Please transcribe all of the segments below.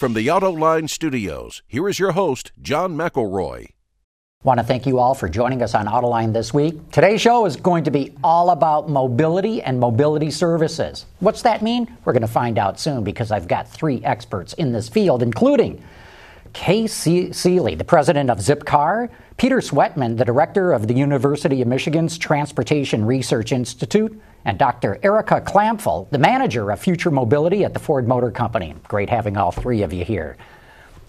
From the Autoline Studios, here is your host, John McElroy. Want to thank you all for joining us on Autoline this week. Today's show is going to be all about mobility and mobility services. What's that mean? We're going to find out soon because I've got three experts in this field, including Kaye Ceille, the president of Zipcar, Peter Sweatman, the director of the University of Michigan's Transportation Research Institute, and Dr. Erica Klampfl, the manager of future mobility at the Ford Motor Company. Great having all three of you here.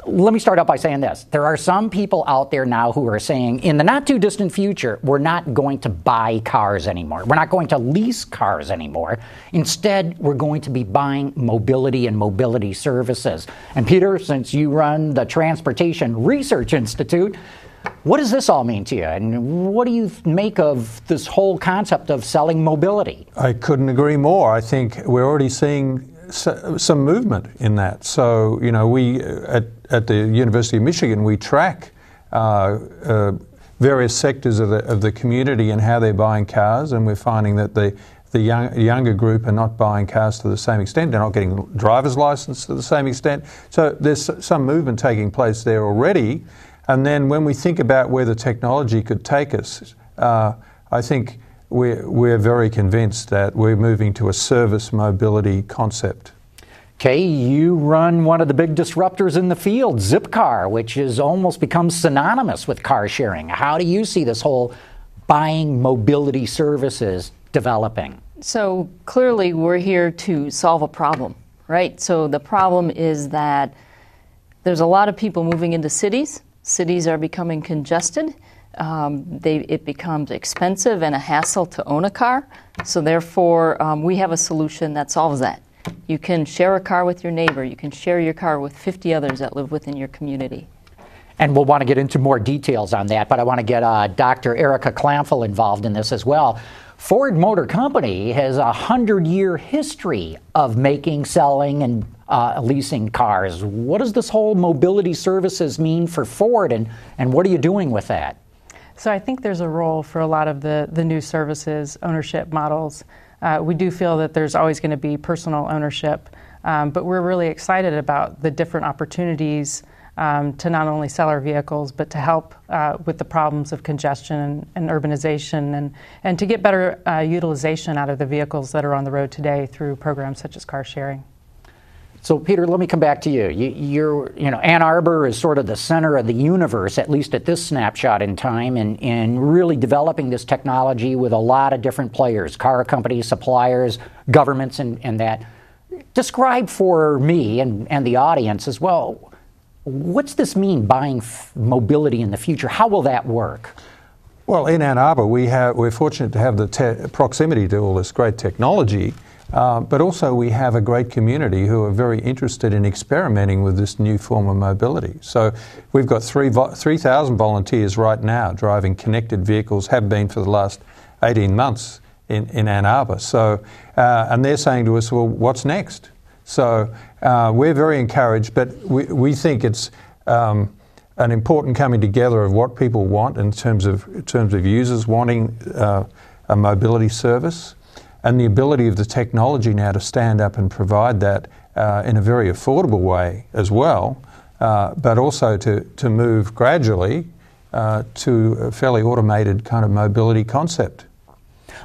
Let me start out by saying this. There are some people out there now who are saying, in the not too distant future, we're not going to buy cars anymore. We're not going to lease cars anymore. Instead, we're going to be buying mobility and mobility services. And Peter, since you run the Transportation Research Institute, what does this all mean to you? And what do you make of this whole concept of selling mobility? I couldn't agree more. I think we're already seeing some movement in that. So, you know, we at, at the University of Michigan, we track uh, uh, various sectors of the, of the community and how they're buying cars, and we're finding that the the young, younger group are not buying cars to the same extent. They're not getting driver's license to the same extent. So there's some movement taking place there already. And then when we think about where the technology could take us, uh, I think we're, we're very convinced that we're moving to a service mobility concept. Okay, you run one of the big disruptors in the field, Zipcar, which has almost become synonymous with car sharing. How do you see this whole buying mobility services developing? So clearly, we're here to solve a problem, right? So the problem is that there's a lot of people moving into cities. Cities are becoming congested um, they, it becomes expensive and a hassle to own a car. So, therefore, um, we have a solution that solves that. You can share a car with your neighbor, you can share your car with 50 others that live within your community. And we'll want to get into more details on that, but I want to get uh, Dr. Erica Klampfl involved in this as well. Ford Motor Company has a hundred year history of making, selling, and uh, leasing cars. What does this whole mobility services mean for Ford, and, and what are you doing with that? So I think there's a role for a lot of the, the new services ownership models. Uh, we do feel that there's always going to be personal ownership, um, but we're really excited about the different opportunities um, to not only sell our vehicles, but to help uh, with the problems of congestion and, and, urbanization and, and to get better uh, utilization out of the vehicles that are on the road today through programs such as car sharing. So, Peter, let me come back to you. you. are you know, Ann Arbor is sort of the center of the universe, at least at this snapshot in time, and in, in really developing this technology with a lot of different players, car companies, suppliers, governments, and, and that. Describe for me and, and the audience as well, what's this mean, buying f- mobility in the future? How will that work? Well, in Ann Arbor, we have, we're fortunate to have the te- proximity to all this great technology. Uh, but also, we have a great community who are very interested in experimenting with this new form of mobility. So, we've got 3,000 3, volunteers right now driving connected vehicles, have been for the last 18 months in, in Ann Arbor. So, uh, and they're saying to us, well, what's next? So, uh, we're very encouraged, but we, we think it's um, an important coming together of what people want in terms of, in terms of users wanting uh, a mobility service and the ability of the technology now to stand up and provide that uh, in a very affordable way as well, uh, but also to, to move gradually uh, to a fairly automated kind of mobility concept.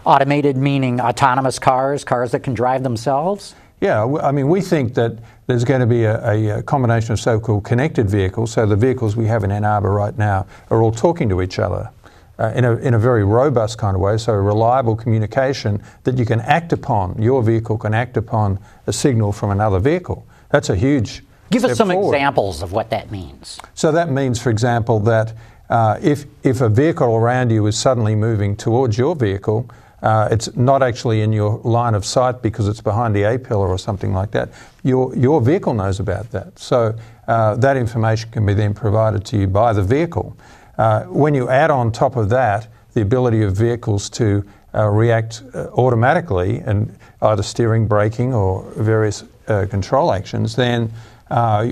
Automated meaning autonomous cars, cars that can drive themselves? Yeah, I mean, we think that there's going to be a, a combination of so called connected vehicles. So the vehicles we have in Ann Arbor right now are all talking to each other uh, in, a, in a very robust kind of way, so reliable communication that you can act upon. Your vehicle can act upon a signal from another vehicle. That's a huge Give us some forward. examples of what that means. So that means, for example, that uh, if, if a vehicle around you is suddenly moving towards your vehicle, uh, it's not actually in your line of sight because it's behind the A pillar or something like that. Your, your vehicle knows about that. So uh, that information can be then provided to you by the vehicle. Uh, when you add on top of that the ability of vehicles to uh, react uh, automatically and either steering, braking, or various uh, control actions, then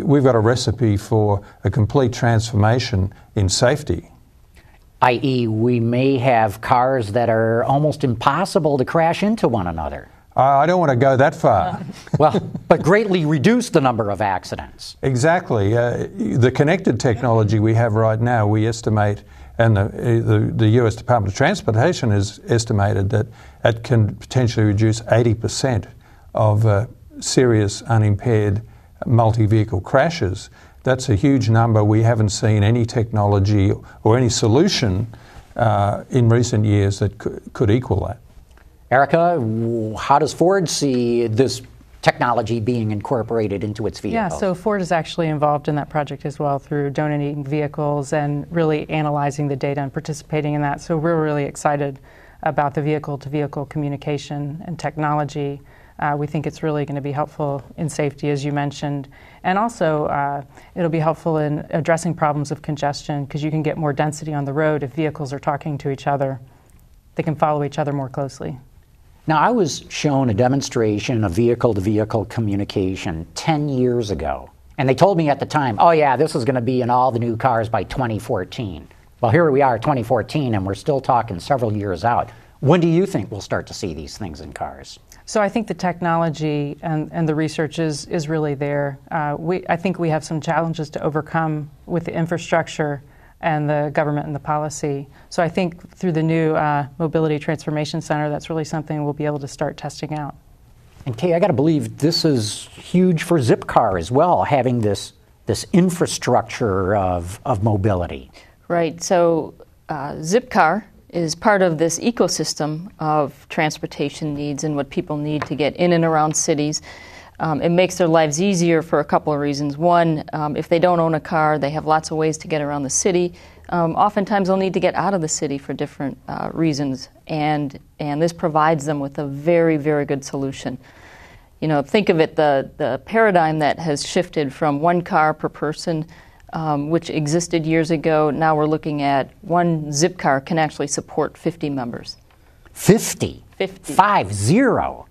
we've got a recipe for a complete transformation in safety. I.e., we may have cars that are almost impossible to crash into one another. I don't want to go that far. well, but greatly reduce the number of accidents. Exactly. Uh, the connected technology we have right now, we estimate, and the, the, the, US Department of Transportation has estimated that it can potentially reduce 80% of uh, serious unimpaired multi vehicle crashes. That's a huge number. We haven't seen any technology or any solution uh, in recent years that could, could equal that. Erica, how does Ford see this technology being incorporated into its vehicles? Yeah, so Ford is actually involved in that project as well through donating vehicles and really analyzing the data and participating in that. So we're really excited about the vehicle to vehicle communication and technology. Uh, we think it's really going to be helpful in safety, as you mentioned. And also, uh, it'll be helpful in addressing problems of congestion because you can get more density on the road if vehicles are talking to each other. They can follow each other more closely. Now, I was shown a demonstration of vehicle to vehicle communication 10 years ago. And they told me at the time, oh, yeah, this is going to be in all the new cars by 2014. Well, here we are, 2014, and we're still talking several years out. When do you think we'll start to see these things in cars? So I think the technology and, and the research is, is really there. Uh, we, I think we have some challenges to overcome with the infrastructure and the government and the policy. So I think through the new uh, Mobility Transformation Center, that's really something we'll be able to start testing out. And Kaye, I got to believe this is huge for Zipcar as well, having this this infrastructure of, of mobility. Right. So uh, Zipcar is part of this ecosystem of transportation needs and what people need to get in and around cities. Um, it makes their lives easier for a couple of reasons. One, um, if they don't own a car, they have lots of ways to get around the city. Um, oftentimes, they'll need to get out of the city for different uh, reasons, and and this provides them with a very very good solution. You know, think of it the the paradigm that has shifted from one car per person. Um, which existed years ago. Now we're looking at one zip car can actually support 50 members. 50? 50. Five zero.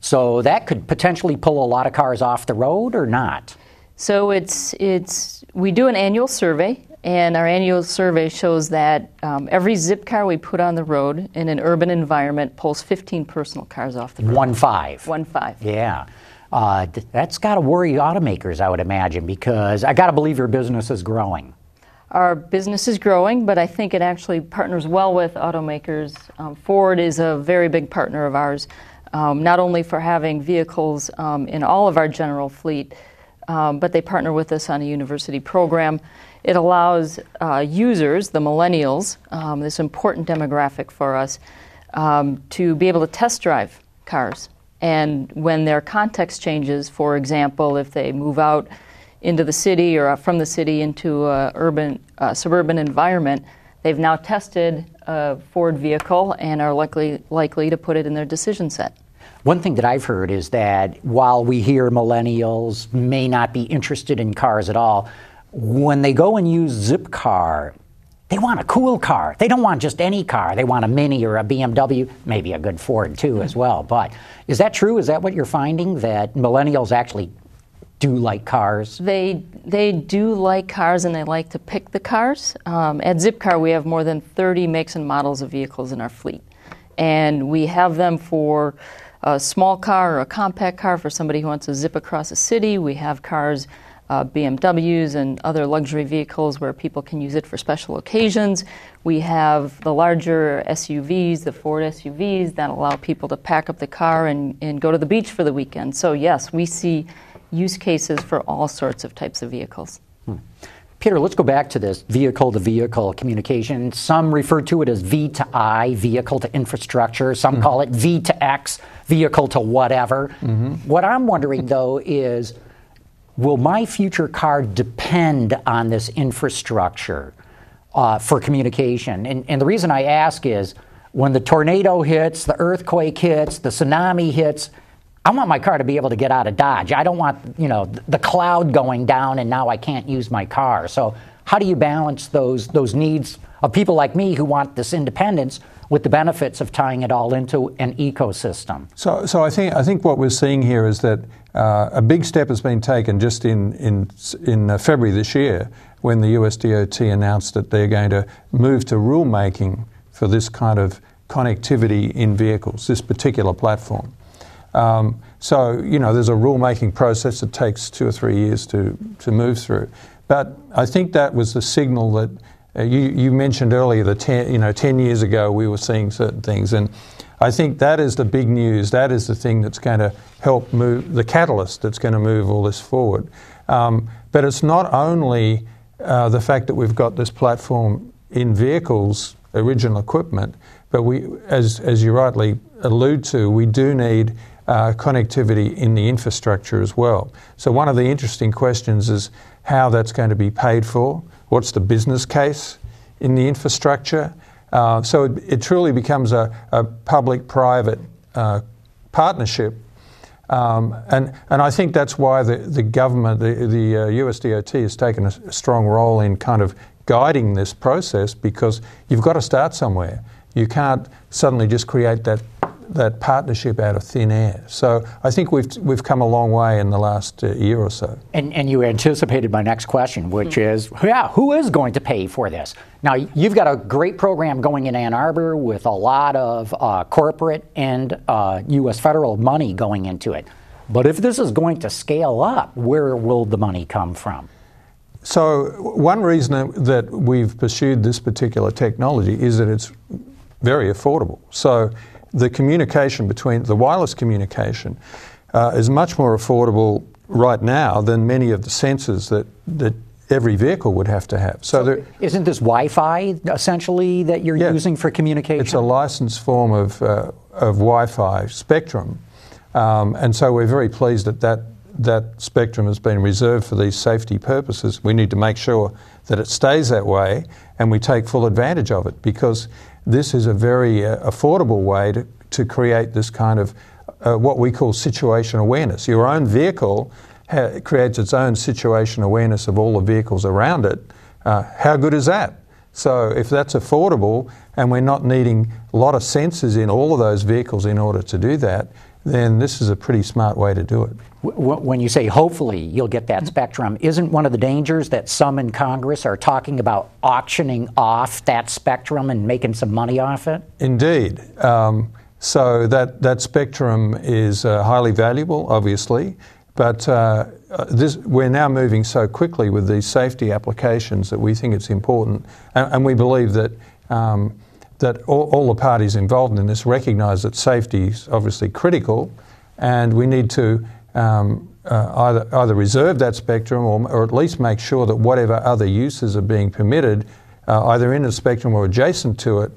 So that could potentially pull a lot of cars off the road or not? So it's it's we do an annual survey, and our annual survey shows that um, every zip car we put on the road in an urban environment pulls 15 personal cars off the road. One five. One five. Yeah. Uh, that's got to worry automakers, I would imagine, because I got to believe your business is growing. Our business is growing, but I think it actually partners well with automakers. Um, Ford is a very big partner of ours um, not only for having vehicles um, in all of our general fleet, um, but they partner with us on a university program. It allows uh, users, the millennials, um, this important demographic for us, um, to be able to test drive cars. And when their context changes, for example, if they move out into the city or from the city into a urban, uh, suburban environment, they've now tested a Ford vehicle and are likely likely to put it in their decision set. One thing that I've heard is that while we hear millennials may not be interested in cars at all, when they go and use Zipcar, they want a cool car. They don't want just any car. They want a Mini or a BMW, maybe a good Ford too as well. But is that true? Is that what you're finding that millennials actually do like cars? They they do like cars and they like to pick the cars. Um, at Zipcar, we have more than 30 makes and models of vehicles in our fleet, and we have them for a small car or a compact car for somebody who wants to zip across a city. We have cars, uh, BMWs, and other luxury vehicles where people can use it for special occasions. We have the larger SUVs, the Ford SUVs, that allow people to pack up the car and, and go to the beach for the weekend. So, yes, we see use cases for all sorts of types of vehicles. Hmm. Peter, let's go back to this vehicle to vehicle communication. Some refer to it as V to I, vehicle to infrastructure. Some mm-hmm. call it V to X, vehicle to whatever. Mm-hmm. What I'm wondering though is will my future car depend on this infrastructure uh, for communication? And, and the reason I ask is when the tornado hits, the earthquake hits, the tsunami hits, I want my car to be able to get out of Dodge. I don't want, you know, the cloud going down and now I can't use my car. So how do you balance those those needs of people like me who want this independence with the benefits of tying it all into an ecosystem? So, so I think I think what we're seeing here is that uh, a big step has been taken just in in in uh, February this year when the USDOT announced that they're going to move to rulemaking for this kind of connectivity in vehicles, this particular platform. Um, so, you know, there's a rulemaking process that takes two or three years to, to move through. But I think that was the signal that uh, you, you mentioned earlier that ten, you know, 10 years ago we were seeing certain things. And I think that is the big news. That is the thing that's going to help move, the catalyst that's going to move all this forward. Um, but it's not only uh, the fact that we've got this platform in vehicles, original equipment, but we, as, as you rightly allude to, we do need uh, connectivity in the infrastructure as well. So, one of the interesting questions is how that's going to be paid for, what's the business case in the infrastructure. Uh, so, it, it, truly becomes a, a public private uh, partnership. Um, and, and I think that's why the, the government, the, the uh, USDOT, has taken a, a strong role in kind of guiding this process because you've got to start somewhere. You can't suddenly just create that that partnership out of thin air. So I think we've we've come a long way in the last uh, year or so. And, and you anticipated my next question, which mm. is, yeah, who is going to pay for this? Now you've got a great program going in Ann Arbor with a lot of uh, corporate and uh, U.S. federal money going into it. But if this is going to scale up, where will the money come from? So one reason that we've pursued this particular technology is that it's very affordable. So the communication between the wireless communication uh, is much more affordable right now than many of the sensors that, that every vehicle would have to have. So, so there, isn't this Wi-Fi essentially that you're yeah, using for communication? It's a licensed form of, uh, of Wi-Fi spectrum, um, and so we're very pleased that that that spectrum has been reserved for these safety purposes. We need to make sure that it stays that way, and we take full advantage of it because this is a very uh, affordable way to, to create this kind of uh, what we call situation awareness. Your own vehicle ha- creates its own situation awareness of all the vehicles around it. Uh, how good is that? So, if that's affordable and we're not needing a lot of sensors in all of those vehicles in order to do that, then this is a pretty smart way to do it. When you say hopefully you'll get that spectrum, isn't one of the dangers that some in Congress are talking about auctioning off that spectrum and making some money off it? Indeed. Um, so that, that spectrum is uh, highly valuable, obviously, but uh, this, we're now moving so quickly with these safety applications that we think it's important, and, and we believe that. Um, that all, all, the parties involved in this recognise that safety is obviously critical, and we need to um, uh, either, either reserve that spectrum or, or, at least make sure that whatever other uses are being permitted, uh, either in the spectrum or adjacent to it,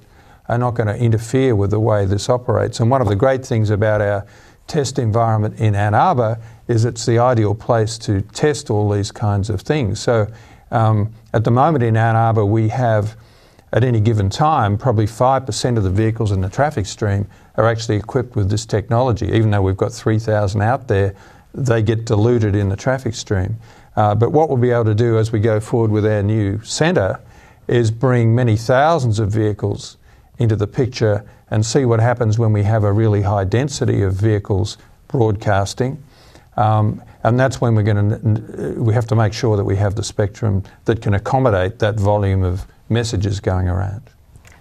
are not going to interfere with the way this operates. And one of the great things about our test environment in Ann Arbor is it's the ideal place to test all these kinds of things. So um, at the moment in Ann Arbor, we have at any given time, probably 5% of the vehicles in the traffic stream are actually equipped with this technology. Even though we've got 3,000 out there, they get diluted in the traffic stream. Uh, but what we'll be able to do as we go forward with our new centre is bring many thousands of vehicles into the picture and see what happens when we have a really high density of vehicles broadcasting. Um, and that's when we're going to we have to make sure that we have the spectrum that can accommodate that volume of messages going around.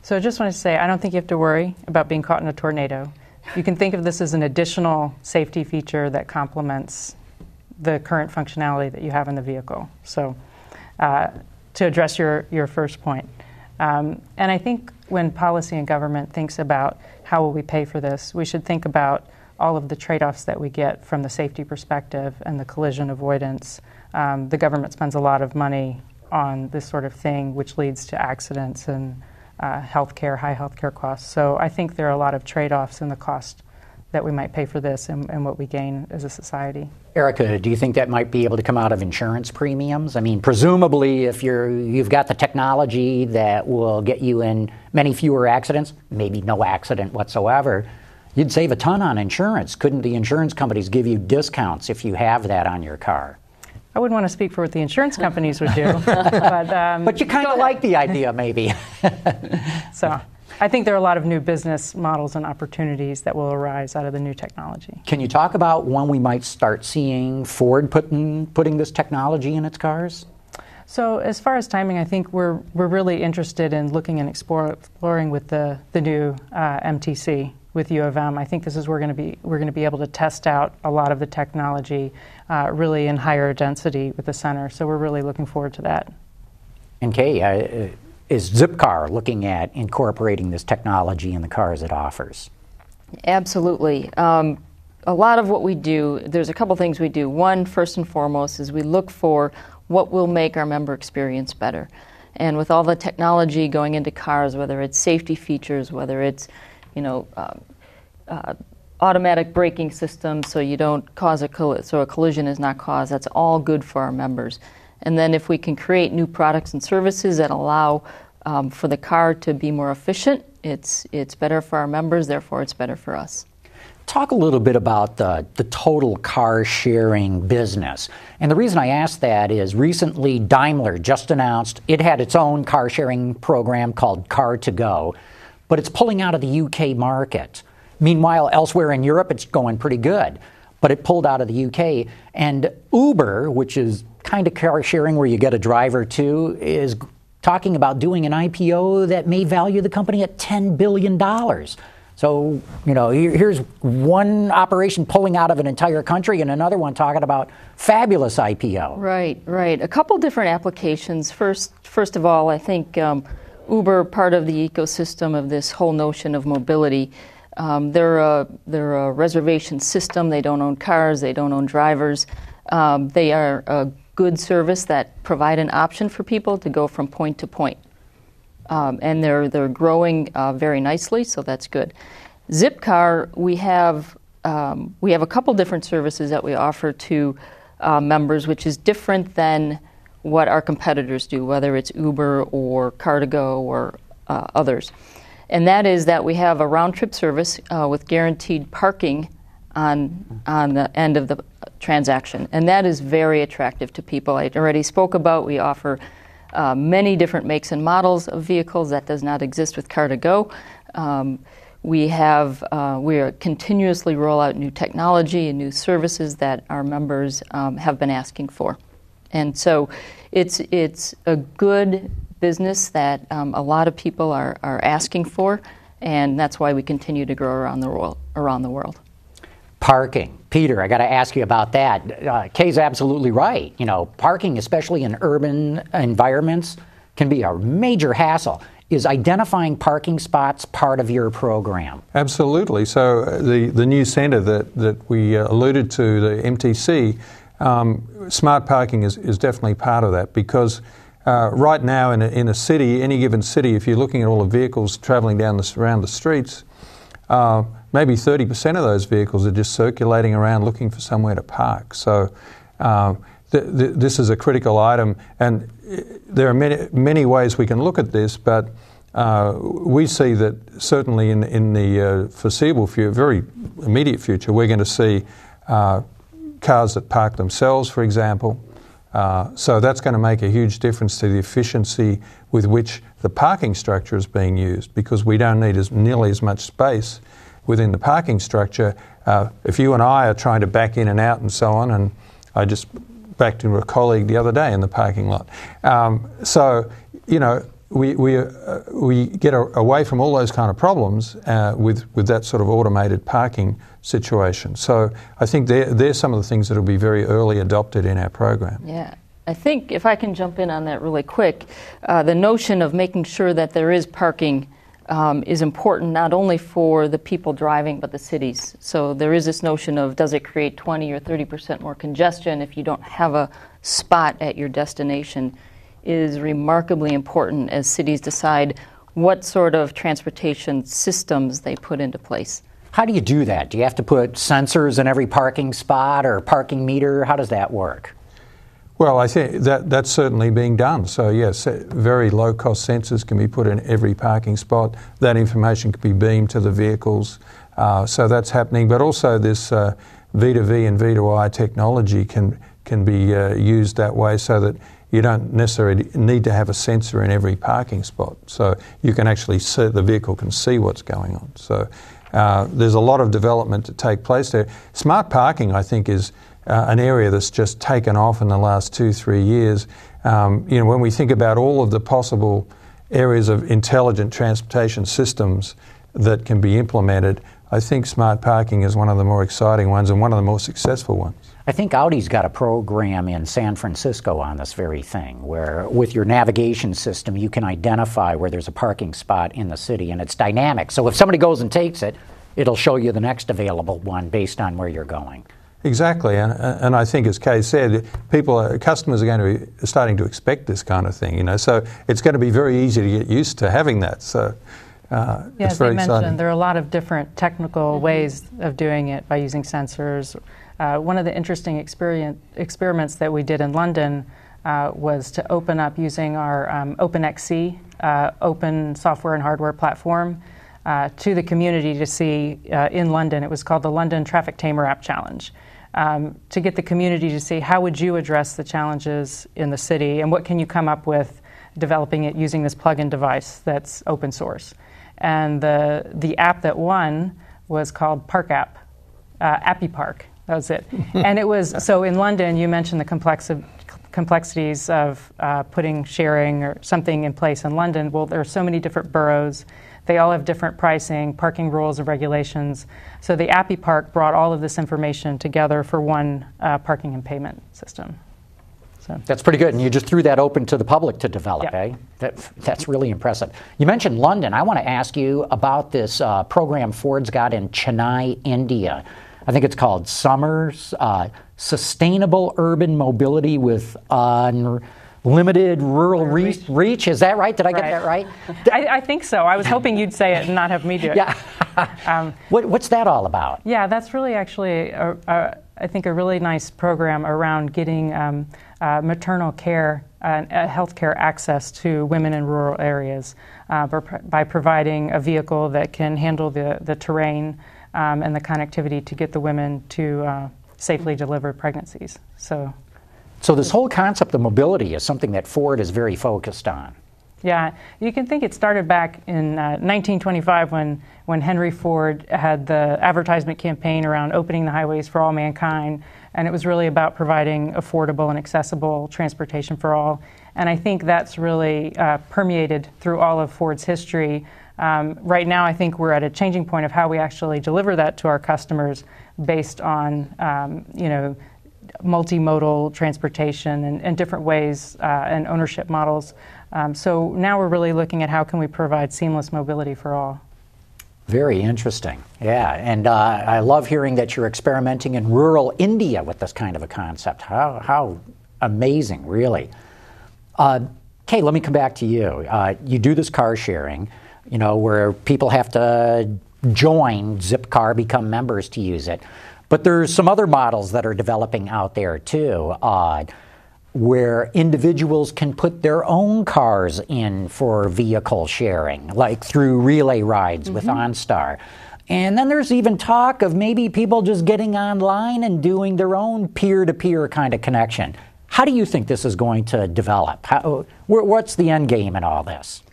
So I just wanted to say, I don't think you have to worry about being caught in a tornado. You can think of this as an additional safety feature that complements the current functionality that you have in the vehicle. So, uh, to address your, your first point, um, and I think when policy and government thinks about how will we pay for this, we should think about all of the trade-offs that we get from the safety perspective and the collision avoidance. Um, the government spends a lot of money on this sort of thing, which leads to accidents and uh, healthcare, high healthcare costs. So I think there are a lot of trade offs in the cost that we might pay for this and, and, what we gain as a society. Erica, do you think that might be able to come out of insurance premiums? I mean, presumably, if you're you've got the technology that will get you in many fewer accidents, maybe no accident whatsoever, you'd save a ton on insurance. Couldn't the insurance companies give you discounts if you have that on your car? I wouldn't want to speak for what the insurance companies would do, but, um, but you kind of like the idea, maybe. so, I think there are a lot of new business models and opportunities that will arise out of the new technology. Can you talk about when we might start seeing Ford putting putting this technology in its cars? So, as far as timing, I think we're we're really interested in looking and explore, exploring with the the new uh, MTC with U of M. I think this is where we're going to be we're going to be able to test out a lot of the technology uh, really in higher density with the center. So we're really looking forward to that. And Kaye, uh, is Zipcar looking at incorporating this technology in the cars it offers? Absolutely. Um, a lot of what we do, there's a couple things we do. One, first and foremost, is we look for what will make our member experience better. And with all the technology going into cars, whether it's safety features, whether it's, you know, uh, uh, automatic braking systems, so you don't cause a coll- so a collision is not caused. That's all good for our members. And then if we can create new products and services that allow um, for the car to be more efficient, it's it's better for our members. Therefore, it's better for us. Talk a little bit about the, the total car sharing business. And the reason I ask that is recently Daimler just announced it had its own car sharing program called Car2Go, but it's pulling out of the UK market. Meanwhile, elsewhere in Europe, it's going pretty good, but it pulled out of the UK. And Uber, which is kind of car sharing where you get a driver too, is talking about doing an IPO that may value the company at $10 billion. So, you know, here's one operation pulling out of an entire country and another one talking about fabulous IPO. Right, right. A couple different applications. First, first of all, I think um, Uber, part of the ecosystem of this whole notion of mobility, um, they're, a, they're a reservation system. They don't own cars, they don't own drivers. Um, they are a good service that provide an option for people to go from point to point. Um, and they're they're growing uh, very nicely, so that's good. Zipcar, we have um, we have a couple different services that we offer to uh, members, which is different than what our competitors do, whether it's Uber or Car2Go or uh, others. And that is that we have a round trip service uh, with guaranteed parking on on the end of the transaction, and that is very attractive to people. I already spoke about we offer uh, many different makes and models of vehicles. That does not exist with Car2Go. Um, we have uh, we are continuously roll out new technology and new services that our members um, have been asking for, and so it's it's a good business that um, a lot of people are, are asking for, and that's why we continue to grow around the world. Around the world. Parking. Peter, I got to ask you about that. Uh, Kaye's absolutely right. You know, parking, especially in urban environments, can be a major hassle. Is identifying parking spots part of your program? Absolutely. So uh, the, the new centre that, that we uh, alluded to, the MTC, um, smart parking is, is definitely part of that because uh, right now in a, in a city, any given city, if you're looking at all the vehicles travelling down the, around the streets, uh, maybe 30% of those vehicles are just circulating around looking for somewhere to park. So um, th- th- this is a critical item, and uh, there are many, many ways we can look at this, but uh, we see that certainly in, in the uh, foreseeable future, very immediate future, we're going to see uh, cars that park themselves, for example. Uh, so that's going to make a huge difference to the efficiency with which the parking structure is being used because we don't need as nearly as much space within the parking structure. Uh, if you and I are trying to back in and out and so on, and I just backed into a colleague the other day in the parking lot. Um, so, you know, we, we, uh, we get a, away from all those kind of problems uh, with, with that sort of automated parking situation. So I think they're, they're some of the things that will be very early adopted in our program. Yeah. I think if I can jump in on that really quick, uh, the notion of making sure that there is parking um, is important not only for the people driving but the cities. So there is this notion of does it create 20 or 30 percent more congestion if you don't have a spot at your destination is remarkably important as cities decide what sort of transportation systems they put into place. How do you do that? Do you have to put sensors in every parking spot or parking meter? How does that work? Well, I think that that's certainly being done. So yes, very low cost sensors can be put in every parking spot. That information can be beamed to the vehicles. Uh, so that's happening. But also this uh, V2V and V2I technology can can be uh, used that way so that you don't necessarily need to have a sensor in every parking spot. So you can actually see the vehicle can see what's going on. So uh, there's a lot of development to take place there. Smart parking, I think, is uh, an area that's just taken off in the last two, three years. Um, you know, when we think about all of the possible areas of intelligent transportation systems that can be implemented, I think smart parking is one of the more exciting ones and one of the more successful ones. I think Audi's got a program in San Francisco on this very thing, where with your navigation system, you can identify where there's a parking spot in the city, and it's dynamic. So if somebody goes and takes it, it'll show you the next available one based on where you're going. Exactly, and, and I think, as Kaye said, people, are, customers are going to be starting to expect this kind of thing. You know, so it's going to be very easy to get used to having that. So. Uh, yeah, it's as very you mentioned, exciting. there are a lot of different technical ways of doing it by using sensors. Uh, one of the interesting experiments that we did in London uh, was to open up using our um, OpenXC, uh, open software and hardware platform, uh, to the community to see uh, in London. It was called the London Traffic Tamer App Challenge. Um, to get the community to see how would you address the challenges in the city and what can you come up with developing it using this plug-in device that's open source. And the, the app that won was called Park App, uh, Appy Park. That was it. and it was so in London. You mentioned the complexi- complexities of uh, putting sharing or something in place in London. Well, there are so many different boroughs. They all have different pricing, parking rules, and regulations. So the Appy Park brought all of this information together for one uh, parking and payment system. So That's pretty good, and you just threw that open to the public to develop, Yeah. eh? That, that's really impressive. You mentioned London. I want to ask you about this uh, program Ford's got in Chennai, India. I think it's called SUMURR uh, Sustainable Urban Mobility with Unlimited Rural Reach. reach. Is that right? Did I get that right? I, I think so. I was hoping you'd say it and not have me do it. Yeah. what, what's that all about? Yeah, that's really actually, a, a, I think, a really nice program around getting um, uh, maternal care and uh, healthcare access to women in rural areas uh, by, by providing a vehicle that can handle the, the terrain um, and the connectivity to get the women to uh, safely deliver pregnancies. So, So, this whole concept of mobility is something that Ford is very focused on. Yeah, you can think it started back in uh, 1925 when, when Henry Ford had the advertisement campaign around opening the highways for all mankind. And it was really about providing affordable and accessible transportation for all. And I think that's really uh, permeated through all of Ford's history. Um, right now, I think we're at a changing point of how we actually deliver that to our customers based on, um, you know, multimodal transportation and, and different ways uh, and ownership models. Um, so now we're really looking at how can we provide seamless mobility for all. Very interesting. Yeah, and uh, I love hearing that you're experimenting in rural India with this kind of a concept. How, how amazing, really. Uh, Kaye, let me come back to you. Uh, you do this car sharing, you know, where people have to join Zipcar, become members to use it. But there's some other models that are developing out there too. Uh, where individuals can put their own cars in for vehicle sharing, like through RelayRides with OnStar. And then there's even talk of maybe people just getting online and doing their own peer to peer kind of connection. How do you think this is going to develop? How, what's the end game in all this?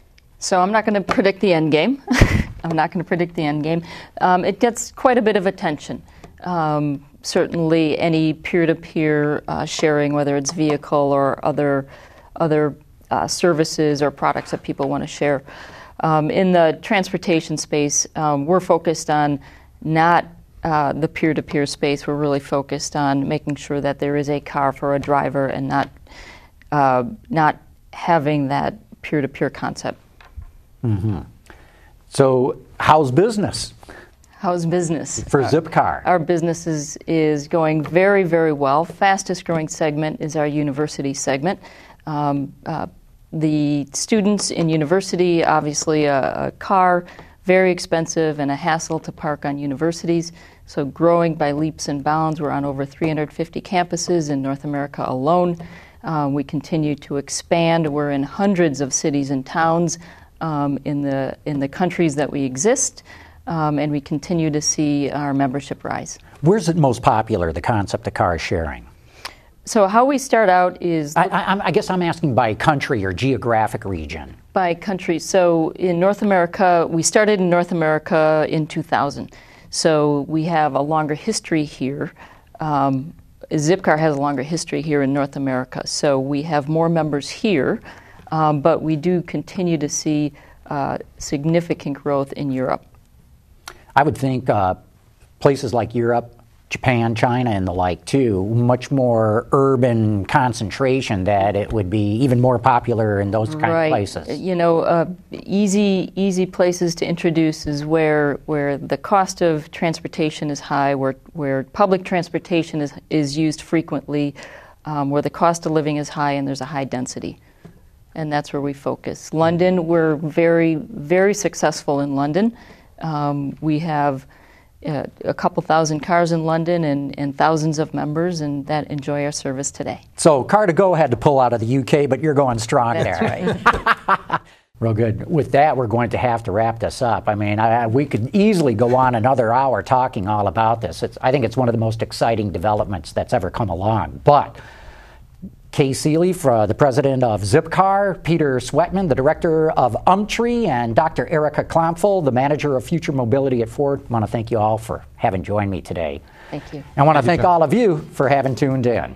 So I'm not going to predict the end game. I'm not going to predict the end game. Um, it gets quite a bit of attention. Um, certainly, any peer-to-peer uh, sharing, whether it's vehicle or other other uh, services or products that people want to share. Um, in the transportation space, um, we're focused on not uh, the peer-to-peer space. We're really focused on making sure that there is a car for a driver and not uh, not having that peer-to-peer concept. So, how's business How's business? for Zipcar? Our business is, is going very, very well. Fastest growing segment is our university segment. Um, uh, the students in university, obviously, a, a car, very expensive and a hassle to park on universities. So, growing by leaps and bounds. We're on over 350 campuses in North America alone. Um, we continue to expand. We're in hundreds of cities and towns um, in, the, in the countries that we exist um, and we continue to see our membership rise. Where's it most popular, the concept of car sharing? So, how we start out is I, I, I'm- guess I'm asking by country or geographic region. by country. So, in North America, we started in North America in 2000. So, we have a longer history here. Um, Zipcar has a longer history here in North America. So, we have more members here, um, but we do continue to see uh, significant growth in Europe. I would think uh, places like Europe, Japan, China, and the like too, much more urban concentration that it would be even more popular in those kind right. of places. You know, uh, easy easy places to introduce is where where the cost of transportation is high, where where public transportation is is used frequently, um, where the cost of living is high, and there's a high density. And that's where we focus. London, we're very, very successful in London. Um, we have uh, a couple thousand cars in London and, and thousands of members and that enjoy our service today. So Car2Go had to pull out of the UK, but you're going strong That's there. right. Real good. With that, we're going to have to wrap this up. I mean, I, we could easily go on another hour talking all about this. It's, I think it's one of the most exciting developments that's ever come along. But Kaye Ceille, uh, the president of Zipcar, Peter Sweatman, the director of UMTRI, and Dr. Erica Klampfl, the manager of future mobility at Ford. I want to thank you all for having joined me today. Thank you. I want to thank all of you for having tuned in.